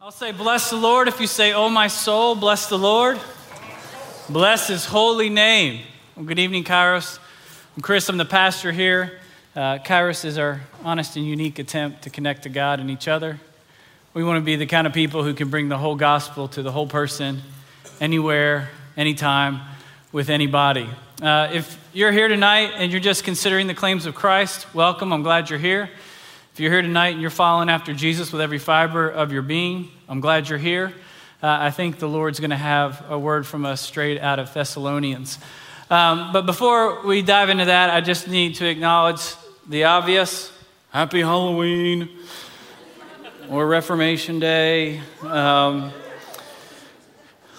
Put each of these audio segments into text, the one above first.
I'll say, Bless the Lord. If you say, Oh, my soul, bless the Lord. Bless his holy name. Well, good evening, Kairos. I'm Chris, I'm the pastor here. Uh, Kairos is our honest and unique attempt to connect to God and each other. We want to be the kind of people who can bring the whole gospel to the whole person, anywhere, anytime, with anybody. Uh, if you're here tonight and you're just considering the claims of Christ, welcome. I'm glad you're here. If you're here tonight and you're following after Jesus with every fiber of your being, I'm glad you're here. Uh, I think the Lord's going to have a word from us straight out of Thessalonians. Um, but before we dive into that, I just need to acknowledge the obvious Happy Halloween or Reformation Day. Um,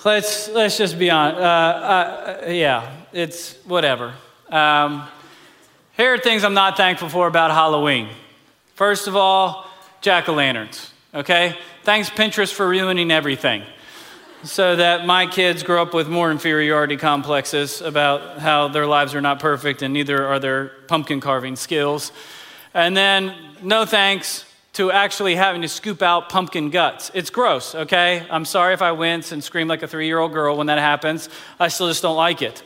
let's, let's just be honest. Uh, uh, yeah, it's whatever. Um, here are things I'm not thankful for about Halloween. First of all, jack o' lanterns, okay? Thanks, Pinterest, for ruining everything so that my kids grow up with more inferiority complexes about how their lives are not perfect and neither are their pumpkin carving skills. And then, no thanks to actually having to scoop out pumpkin guts. It's gross, okay? I'm sorry if I wince and scream like a three year old girl when that happens. I still just don't like it.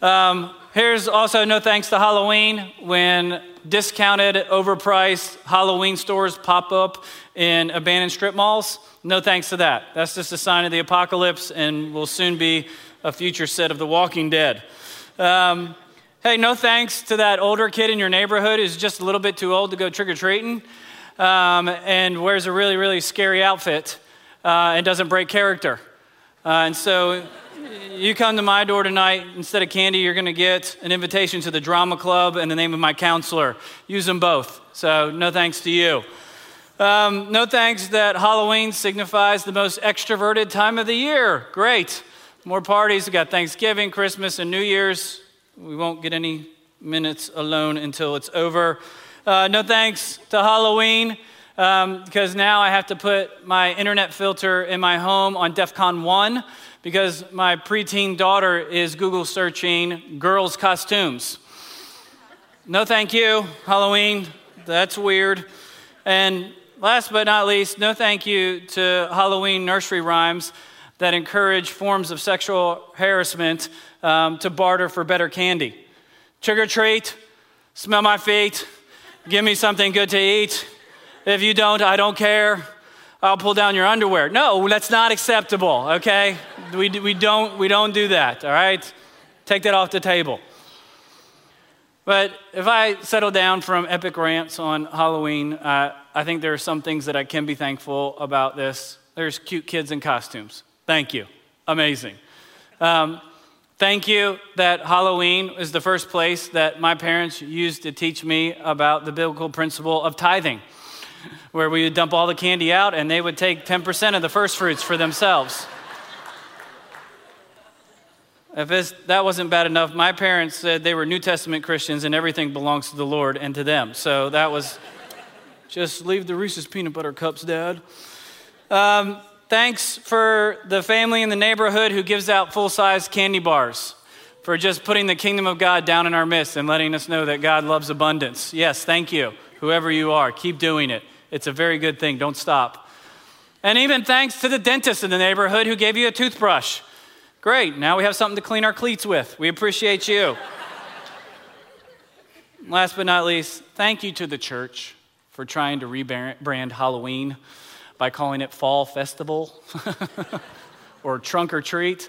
Um, here's also no thanks to Halloween when discounted, overpriced Halloween stores pop up in abandoned strip malls. No thanks to that. That's just a sign of the apocalypse and will soon be a future set of The Walking Dead. Um, hey, no thanks to that older kid in your neighborhood who's just a little bit too old to go trick or treating um, and wears a really, really scary outfit uh, and doesn't break character. Uh, and so you come to my door tonight, instead of candy, you're going to get an invitation to the drama club and the name of my counselor. Use them both. So, no thanks to you. Um, no thanks that Halloween signifies the most extroverted time of the year. Great. More parties. We've got Thanksgiving, Christmas, and New Year's. We won't get any minutes alone until it's over. Uh, no thanks to Halloween um, because now I have to put my internet filter in my home on DEF CON 1 because my preteen daughter is Google searching girls' costumes. No, thank you, Halloween. That's weird. And last but not least, no thank you to Halloween nursery rhymes that encourage forms of sexual harassment um, to barter for better candy. Trick or treat, smell my feet, give me something good to eat. If you don't, I don't care. I'll pull down your underwear. No, that's not acceptable, okay? We, we, don't, we don't do that, all right? Take that off the table. But if I settle down from epic rants on Halloween, uh, I think there are some things that I can be thankful about this. There's cute kids in costumes. Thank you. Amazing. Um, thank you that Halloween is the first place that my parents used to teach me about the biblical principle of tithing where we would dump all the candy out and they would take 10% of the first fruits for themselves. If that wasn't bad enough, my parents said they were New Testament Christians and everything belongs to the Lord and to them. So that was just leave the Reese's peanut butter cups, Dad. Um, thanks for the family in the neighborhood who gives out full size candy bars, for just putting the kingdom of God down in our midst and letting us know that God loves abundance. Yes, thank you whoever you are. Keep doing it. It's a very good thing. Don't stop. And even thanks to the dentist in the neighborhood who gave you a toothbrush. Great. Now we have something to clean our cleats with. We appreciate you. Last but not least, thank you to the church for trying to rebrand Halloween by calling it Fall Festival or Trunk or Treat.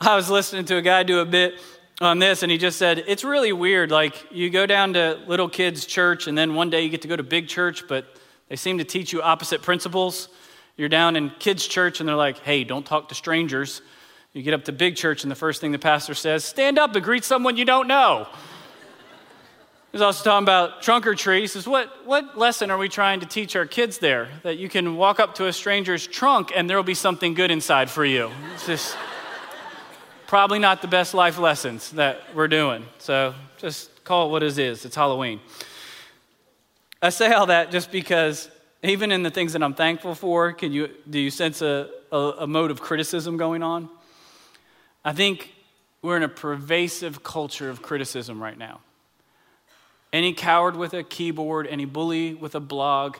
I was listening to a guy do a bit on this, and he just said, It's really weird. Like, you go down to little kids' church, and then one day you get to go to big church, but they seem to teach you opposite principles. You're down in kids' church, and they're like, Hey, don't talk to strangers. You get up to big church, and the first thing the pastor says, Stand up and greet someone you don't know. He's also talking about trunk or treat. He says, what, what lesson are we trying to teach our kids there? That you can walk up to a stranger's trunk and there will be something good inside for you. It's just probably not the best life lessons that we're doing. So just call it what it is. It's Halloween. I say all that just because even in the things that I'm thankful for, can you, do you sense a, a, a mode of criticism going on? I think we're in a pervasive culture of criticism right now. Any coward with a keyboard, any bully with a blog,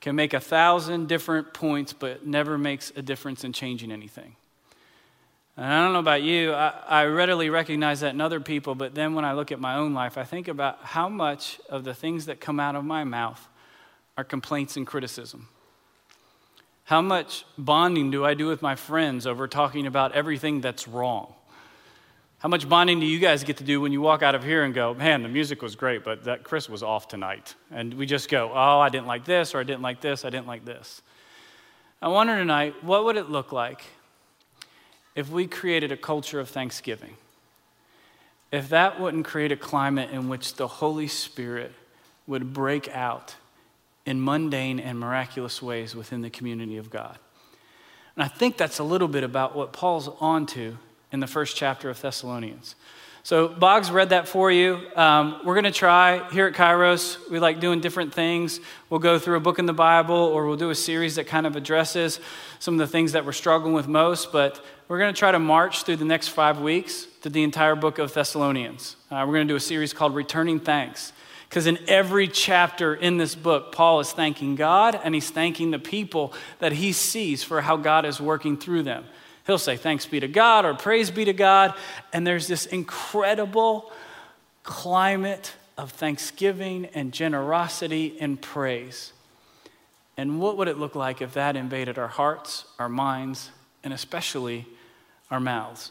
can make a thousand different points, but never makes a difference in changing anything. And I don't know about you, I, I, readily recognize that in other people, but then when I look at my own life, I think about how much of the things that come out of my mouth are complaints and criticism. How much bonding do I do with my friends over talking about everything that's wrong? How much bonding do you guys get to do when you walk out of here and go, man, the music was great, but that Chris was off tonight? And we just go, oh, I didn't like this, or I didn't like this, I didn't like this. I wonder tonight, what would it look like if we created a culture of thanksgiving? If that wouldn't create a climate in which the Holy Spirit would break out in mundane and miraculous ways within the community of God. And I think that's a little bit about what Paul's on to in the first chapter of Thessalonians. So, Boggs read that for you. Um, we're going to try here at Kairos. We like doing different things. We'll go through a book in the Bible, or we'll do a series that kind of addresses some of the things that we're struggling with most. But we're going to try to march through the next five weeks to the entire book of Thessalonians. Uh, we're going to do a series called Returning Thanks. Because in every chapter in this book, Paul is thanking God and he's thanking the people that he sees for how God is working through them. He'll say, Thanks be to God or praise be to God. And there's this incredible climate of thanksgiving and generosity and praise. And what would it look like if that invaded our hearts, our minds, and especially our mouths?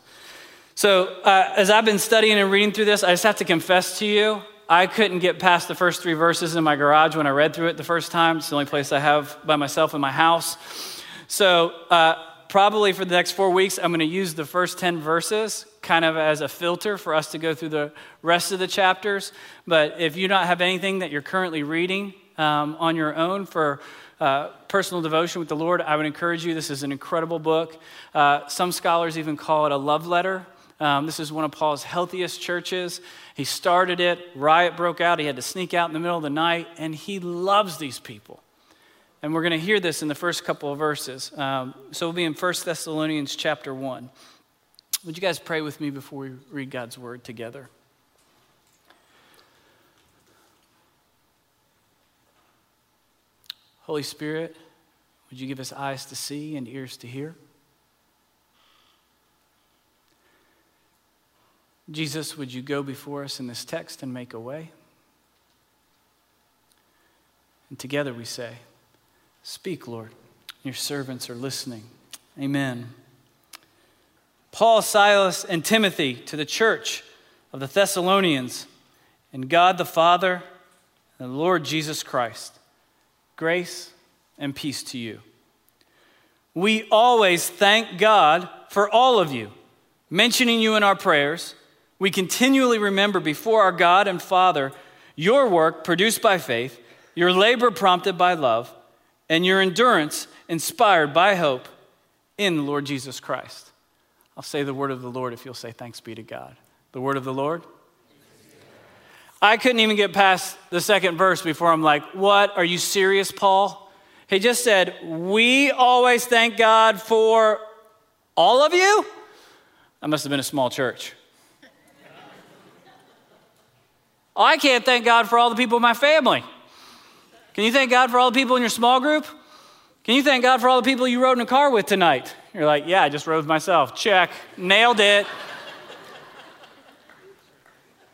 So, uh, as I've been studying and reading through this, I just have to confess to you I couldn't get past the first three verses in my garage when I read through it the first time. It's the only place I have by myself in my house. So, uh, probably for the next four weeks, I'm going to use the first 10 verses kind of as a filter for us to go through the rest of the chapters. But if you don't have anything that you're currently reading um, on your own for uh, personal devotion with the Lord, I would encourage you. This is an incredible book. Uh, some scholars even call it a love letter. Um, this is one of Paul's healthiest churches. He started it, riot broke out. He had to sneak out in the middle of the night, and he loves these people. And we're going to hear this in the first couple of verses. Um, so we'll be in 1 Thessalonians chapter 1. Would you guys pray with me before we read God's word together? Holy Spirit, would you give us eyes to see and ears to hear? Jesus, would you go before us in this text and make a way? And together we say, Speak, Lord. Your servants are listening. Amen. Paul, Silas, and Timothy to the church of the Thessalonians, and God the Father and the Lord Jesus Christ, grace and peace to you. We always thank God for all of you, mentioning you in our prayers we continually remember before our God and Father your work produced by faith, your labor prompted by love, and your endurance inspired by hope in the Lord Jesus Christ. I'll say the word of the Lord if you'll say thanks be to God. The word of the Lord. I couldn't even get past the second verse before I'm like, What? Are you serious, Paul? He just said, We always thank God for all of you? I must have been a small church. Oh, I can't thank God for all the people in my family. Can you thank God for all the people in your small group? Can you thank God for all the people you rode in a car with tonight? You're like, yeah, I just rode myself. Check. Nailed it.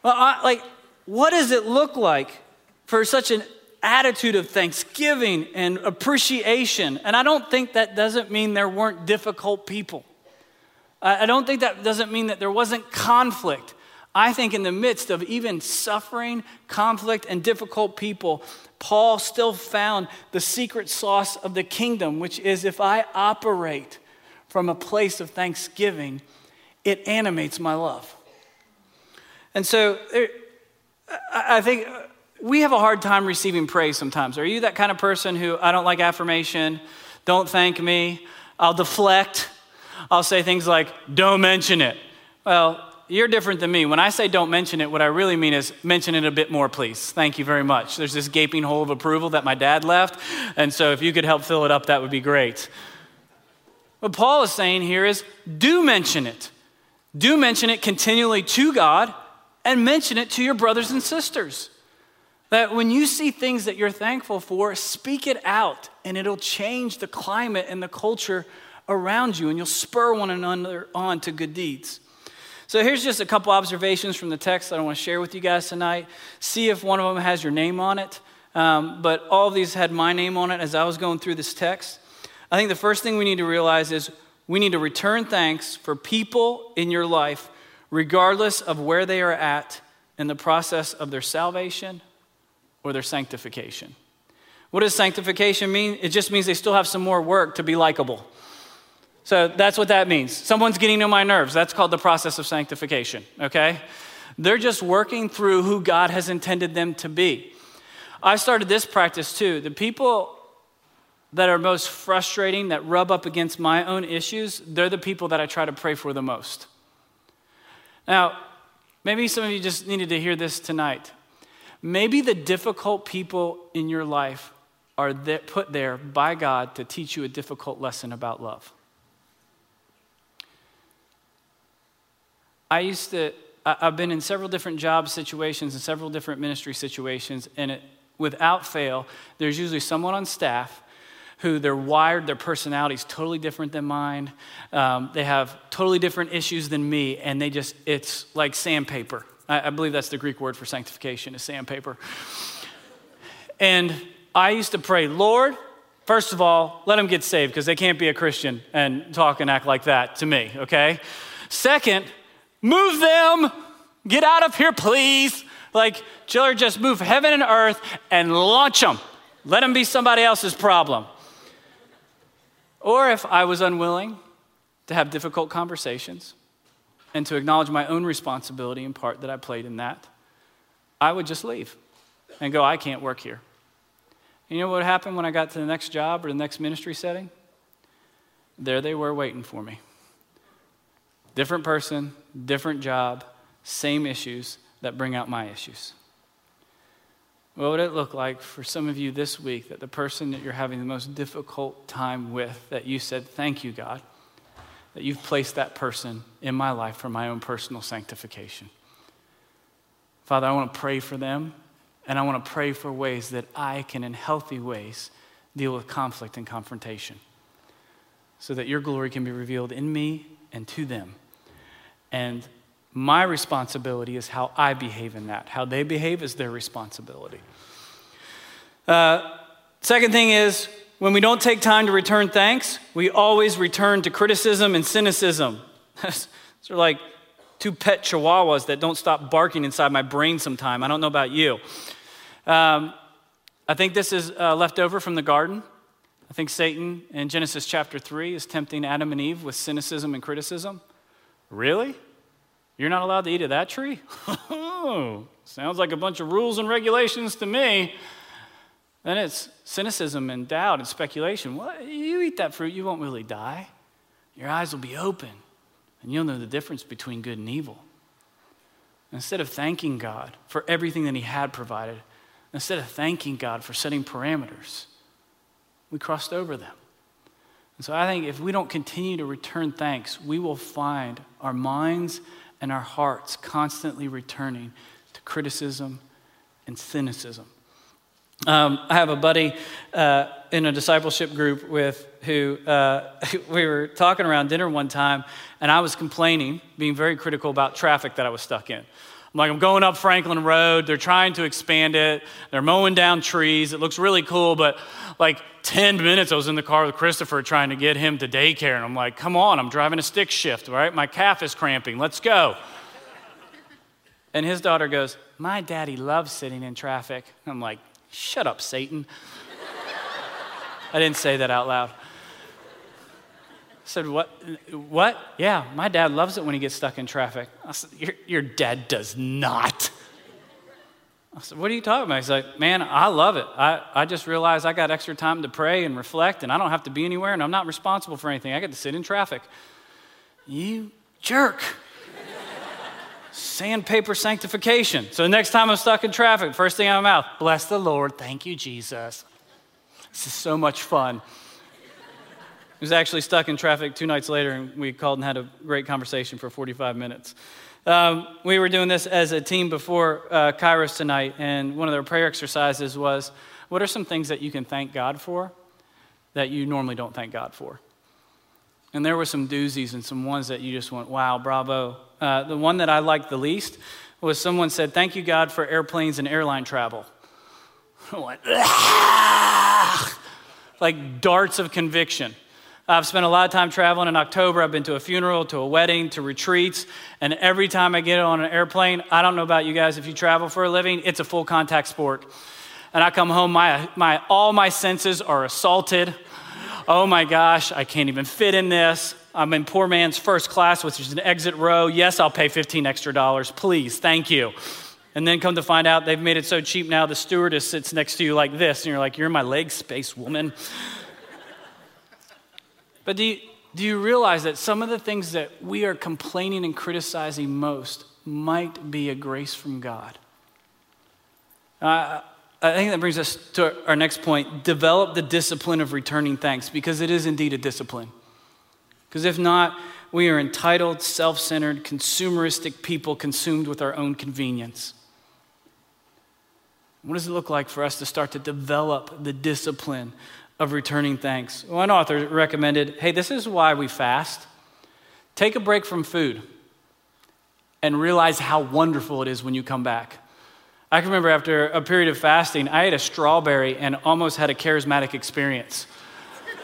well, I, like, what does it look like for such an attitude of thanksgiving and appreciation? And I don't think that doesn't mean there weren't difficult people. I don't think that doesn't mean that there wasn't conflict. I think in the midst of even suffering, conflict, and difficult people, Paul still found the secret sauce of the kingdom, which is if I operate from a place of thanksgiving, it animates my love. And so eh, I think we have a hard time receiving praise sometimes. Are you that kind of person who I don't like affirmation, don't thank me, I'll deflect, I'll say things like, don't mention it? Well, you're different than me. When I say don't mention it, what I really mean is mention it a bit more, please. Thank you very much. There's this gaping hole of approval that my dad left. And so if you could help fill it up, that would be great. What Paul is saying here is do mention it. Do mention it continually to God and mention it to your brothers and sisters. That when you see things that you're thankful for, speak it out and it'll change the climate and the culture around you and you'll spur one another on to good deeds. So here's just a couple observations from the text that I want to share with you guys tonight. See if one of them has your name on it. Um, but all of these had my name on it as I was going through this text. I think the first thing we need to realize is we need to return thanks for people in your life, regardless of where they are at in the process of their salvation or their sanctification. What does sanctification mean? It just means they still have some more work to be likable. So that's what that means. Someone's getting to my nerves. That's called the process of sanctification, okay? They're just working through who God has intended them to be. I started this practice too. The people that are most frustrating, that rub up against my own issues, they're the people that I try to pray for the most. Now, maybe some of you just needed to hear this tonight. Maybe the difficult people in your life are put there by God to teach you a difficult lesson about love. I used to, I've been in several different job situations and several different ministry situations, and it, without fail, there's usually someone on staff who they're wired, their personality is totally different than mine. Um, they have totally different issues than me, and they just, it's like sandpaper. I, I believe that's the Greek word for sanctification, is sandpaper. And I used to pray, Lord, first of all, let them get saved because they can't be a Christian and talk and act like that to me, okay? Second, move them, get out of here, please. Like, Chiller, just move heaven and earth and launch them. Let them be somebody else's problem. Or if I was unwilling to have difficult conversations and to acknowledge my own responsibility and part that I played in that, I would just leave and go, I can't work here. And you know what happened when I got to the next job or the next ministry setting? There they were waiting for me. Different person, different job, same issues that bring out my issues. What would it look like for some of you this week that the person that you're having the most difficult time with, that you said, Thank you, God, that you've placed that person in my life for my own personal sanctification? Father, I want to pray for them, and I want to pray for ways that I can, in healthy ways, deal with conflict and confrontation so that your glory can be revealed in me and to them. And my responsibility is how I behave in that. How they behave is their responsibility. Uh, second thing is, when we don't take time to return thanks, we always return to criticism and cynicism. Those are like two pet chihuahuas that don't stop barking inside my brain sometime. I don't know about you. Um, I think this is uh, left over from the garden. I think Satan in Genesis chapter 3 is tempting Adam and Eve with cynicism and criticism. Really? You're not allowed to eat of that tree? Sounds like a bunch of rules and regulations to me. Then it's cynicism and doubt and speculation. What? You eat that fruit, you won't really die. Your eyes will be open, and you'll know the difference between good and evil. Instead of thanking God for everything that He had provided, instead of thanking God for setting parameters, we crossed over them. And so I think if we don't continue to return thanks, we will find our minds and our hearts constantly returning to criticism and cynicism. Um, I have a buddy uh, in a discipleship group with who uh, we were talking around dinner one time, and I was complaining, being very critical about traffic that I was stuck in. Like, I'm going up Franklin Road. They're trying to expand it. They're mowing down trees. It looks really cool, but like 10 minutes, I was in the car with Christopher trying to get him to daycare. And I'm like, come on, I'm driving a stick shift, right? My calf is cramping. Let's go. And his daughter goes, My daddy loves sitting in traffic. I'm like, Shut up, Satan. I didn't say that out loud. Said, What? What? Yeah, my dad loves it when he gets stuck in traffic. I said, Your, your dad does not. I said, What are you talking about? He's like, Man, I love it. I, I just realized I got extra time to pray and reflect, and I don't have to be anywhere, and I'm not responsible for anything. I get to sit in traffic. You jerk. Sandpaper sanctification. So next time I'm stuck in traffic, first thing out of my mouth, bless the Lord. Thank you, Jesus. This is so much fun. He was actually stuck in traffic two nights later, and we called and had a great conversation for 45 minutes. Um, we were doing this as a team before uh, Kairos tonight, and one of their prayer exercises was what are some things that you can thank God for that you normally don't thank God for? And there were some doozies and some ones that you just went, wow, bravo. Uh, the one that I liked the least was someone said, Thank you, God, for airplanes and airline travel. I went, like darts of conviction. I've spent a lot of time traveling in October. I've been to a funeral, to a wedding, to retreats. And every time I get on an airplane, I don't know about you guys, if you travel for a living, it's a full contact sport. And I come home, my, my, all my senses are assaulted. Oh my gosh, I can't even fit in this. I'm in poor man's first class, which is an exit row. Yes, I'll pay 15 extra dollars. Please, thank you. And then come to find out they've made it so cheap now the stewardess sits next to you like this, and you're like, You're my leg space, woman. But do you, do you realize that some of the things that we are complaining and criticizing most might be a grace from God? Uh, I think that brings us to our next point develop the discipline of returning thanks because it is indeed a discipline. Because if not, we are entitled, self centered, consumeristic people consumed with our own convenience. What does it look like for us to start to develop the discipline of returning thanks. One author recommended hey, this is why we fast. Take a break from food and realize how wonderful it is when you come back. I can remember after a period of fasting, I ate a strawberry and almost had a charismatic experience.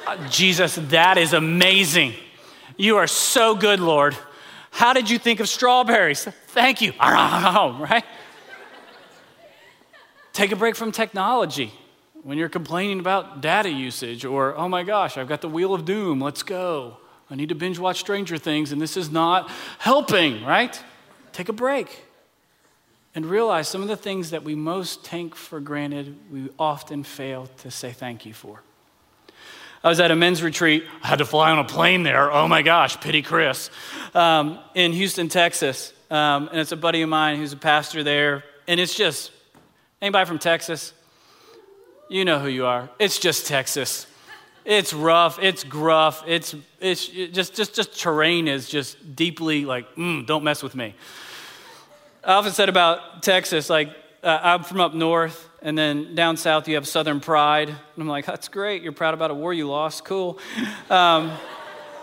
uh, Jesus, that is amazing. You are so good, Lord. How did you think of strawberries? Thank you. Right? Take a break from technology when you're complaining about data usage or, oh my gosh, I've got the wheel of doom, let's go. I need to binge watch Stranger Things and this is not helping, right? Take a break and realize some of the things that we most take for granted, we often fail to say thank you for. I was at a men's retreat. I had to fly on a plane there. Oh my gosh, pity Chris. Um, in Houston, Texas. Um, and it's a buddy of mine who's a pastor there. And it's just, anybody from Texas? You know who you are. It's just Texas. It's rough, it's gruff, it's, it's just, just, just terrain is just deeply like, mm, don't mess with me. I often said about Texas, like, uh, I'm from up north, and then down south you have Southern pride. And I'm like, that's great. You're proud about a war you lost. Cool. Um,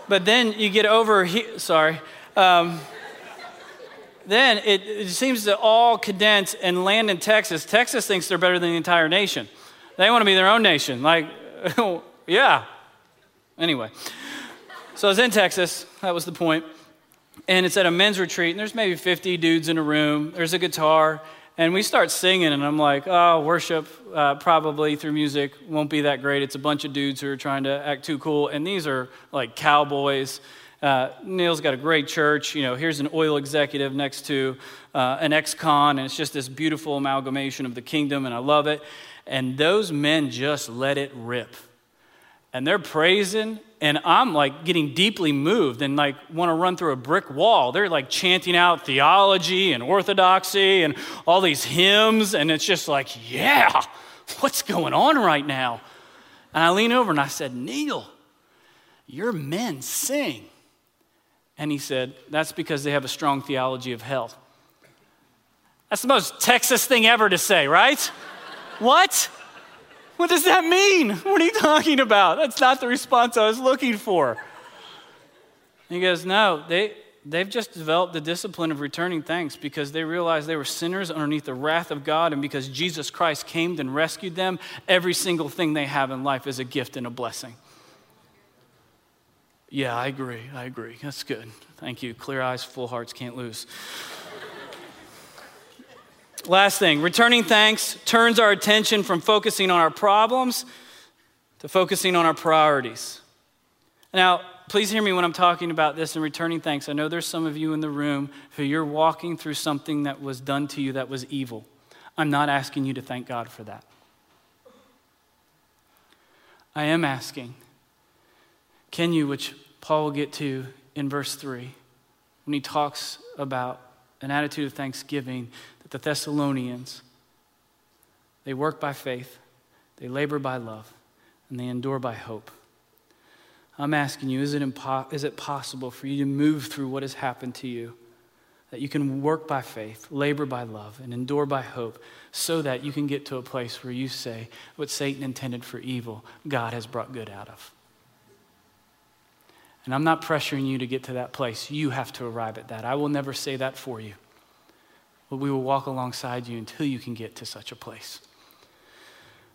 but then you get over here, sorry. Um, then it, it seems to all condense and land in Texas. Texas thinks they're better than the entire nation. They want to be their own nation. Like, yeah. Anyway, so I was in Texas. That was the point. And it's at a men's retreat, and there's maybe 50 dudes in a room. There's a guitar, and we start singing, and I'm like, oh, worship uh, probably through music won't be that great. It's a bunch of dudes who are trying to act too cool, and these are like cowboys. Uh, Neil's got a great church. You know, here's an oil executive next to uh, an ex con, and it's just this beautiful amalgamation of the kingdom, and I love it. And those men just let it rip. And they're praising, and I'm like getting deeply moved and like want to run through a brick wall. They're like chanting out theology and orthodoxy and all these hymns, and it's just like, yeah, what's going on right now? And I lean over and I said, Neil, your men sing. And he said, That's because they have a strong theology of hell. That's the most Texas thing ever to say, right? What? What does that mean? What are you talking about? That's not the response I was looking for. He goes, No, they, they've just developed the discipline of returning thanks because they realized they were sinners underneath the wrath of God, and because Jesus Christ came and rescued them, every single thing they have in life is a gift and a blessing. Yeah, I agree. I agree. That's good. Thank you. Clear eyes, full hearts can't lose. Last thing, returning thanks turns our attention from focusing on our problems to focusing on our priorities. Now, please hear me when I'm talking about this and returning thanks. I know there's some of you in the room who you're walking through something that was done to you that was evil. I'm not asking you to thank God for that. I am asking, can you, which Paul will get to in verse 3, when he talks about an attitude of thanksgiving, the Thessalonians, they work by faith, they labor by love, and they endure by hope. I'm asking you, is it, impo- is it possible for you to move through what has happened to you that you can work by faith, labor by love, and endure by hope, so that you can get to a place where you say, What Satan intended for evil, God has brought good out of. And I'm not pressuring you to get to that place. You have to arrive at that. I will never say that for you. But we will walk alongside you until you can get to such a place.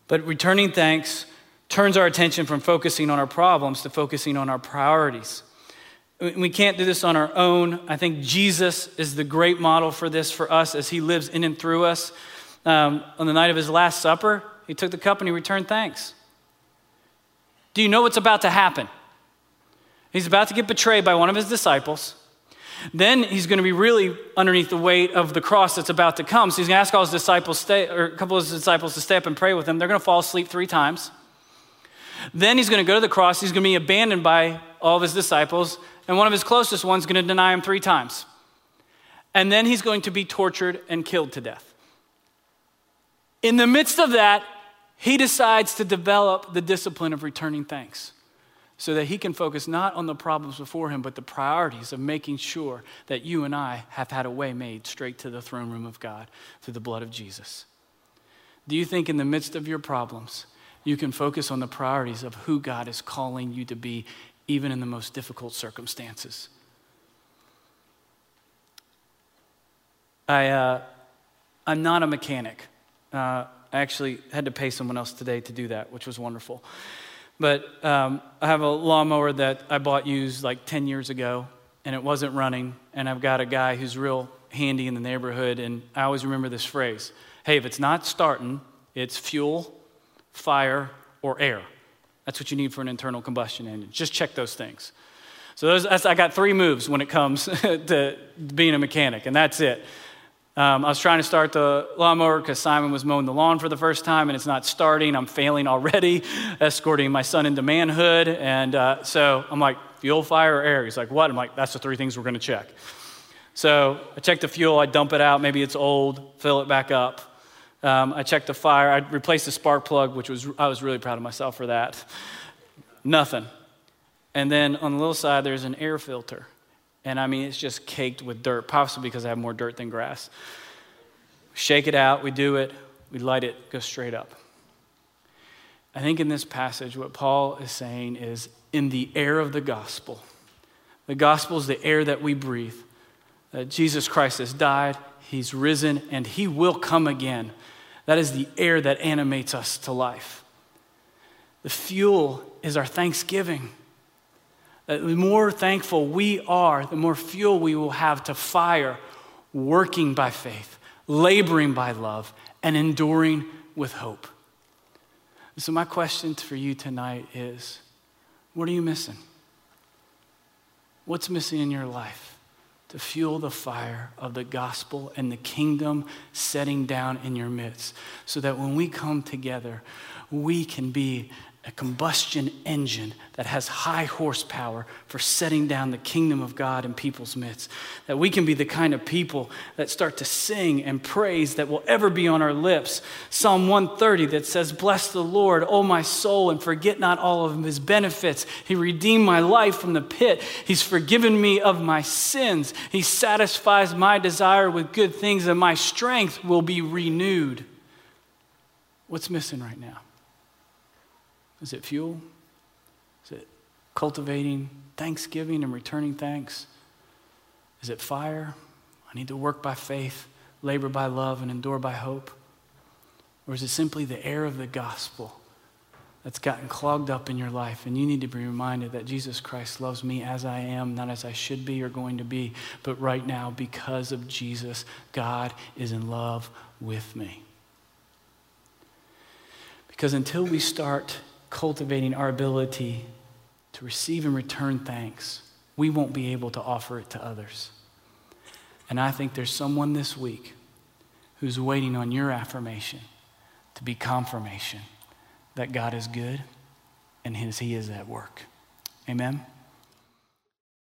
But returning thanks turns our attention from focusing on our problems to focusing on our priorities. We can't do this on our own. I think Jesus is the great model for this for us as he lives in and through us. Um, on the night of his Last Supper, he took the cup and he returned thanks. Do you know what's about to happen? He's about to get betrayed by one of his disciples. Then he's going to be really underneath the weight of the cross that's about to come. So he's going to ask all his disciples, stay, or a couple of his disciples to stay up and pray with him. They're going to fall asleep three times. Then he's going to go to the cross. He's going to be abandoned by all of his disciples and one of his closest ones is going to deny him three times. And then he's going to be tortured and killed to death. In the midst of that, he decides to develop the discipline of returning thanks so that he can focus not on the problems before him, but the priorities of making sure that you and I have had a way made straight to the throne room of God through the blood of Jesus. Do you think in the midst of your problems, you can focus on the priorities of who God is calling you to be even in the most difficult circumstances. I, uh, I'm not a mechanic. Uh, I actually had to pay someone else today to do that, which was wonderful. But um, I have a lawnmower that I bought used like 10 years ago, and it wasn't running. And I've got a guy who's real handy in the neighborhood, and I always remember this phrase hey, if it's not starting, it's fuel, fire, or air. That's what you need for an internal combustion engine. Just check those things. So those, I got three moves when it comes to being a mechanic, and that's it. Um, I was trying to start the lawnmower because Simon was mowing the lawn for the first time, and it's not starting. I'm failing already, escorting my son into manhood, and uh, so I'm like, fuel, fire, or air? He's like, what? I'm like, that's the three things we're going to check. So I check the fuel, I dump it out. Maybe it's old, fill it back up. Um, I checked the fire. I replaced the spark plug, which was, I was really proud of myself for that. Nothing. And then on the little side, there's an air filter. And I mean, it's just caked with dirt, possibly because I have more dirt than grass. Shake it out, we do it, we light it, go straight up. I think in this passage, what Paul is saying is in the air of the gospel, the gospel is the air that we breathe. That Jesus Christ has died, he's risen, and he will come again. That is the air that animates us to life. The fuel is our thanksgiving. Uh, the more thankful we are, the more fuel we will have to fire, working by faith, laboring by love, and enduring with hope. So, my question for you tonight is what are you missing? What's missing in your life? to fuel the fire of the gospel and the kingdom setting down in your midst so that when we come together, we can be a combustion engine that has high horsepower for setting down the kingdom of God in people's midst. That we can be the kind of people that start to sing and praise that will ever be on our lips. Psalm 130 that says, Bless the Lord, O my soul, and forget not all of his benefits. He redeemed my life from the pit. He's forgiven me of my sins. He satisfies my desire with good things, and my strength will be renewed. What's missing right now? Is it fuel? Is it cultivating thanksgiving and returning thanks? Is it fire? I need to work by faith, labor by love, and endure by hope? Or is it simply the air of the gospel that's gotten clogged up in your life and you need to be reminded that Jesus Christ loves me as I am, not as I should be or going to be, but right now because of Jesus, God is in love with me. Because until we start cultivating our ability to receive and return thanks, we won't be able to offer it to others. And I think there's someone this week who's waiting on your affirmation to be confirmation that God is good and his, He is at work. Amen.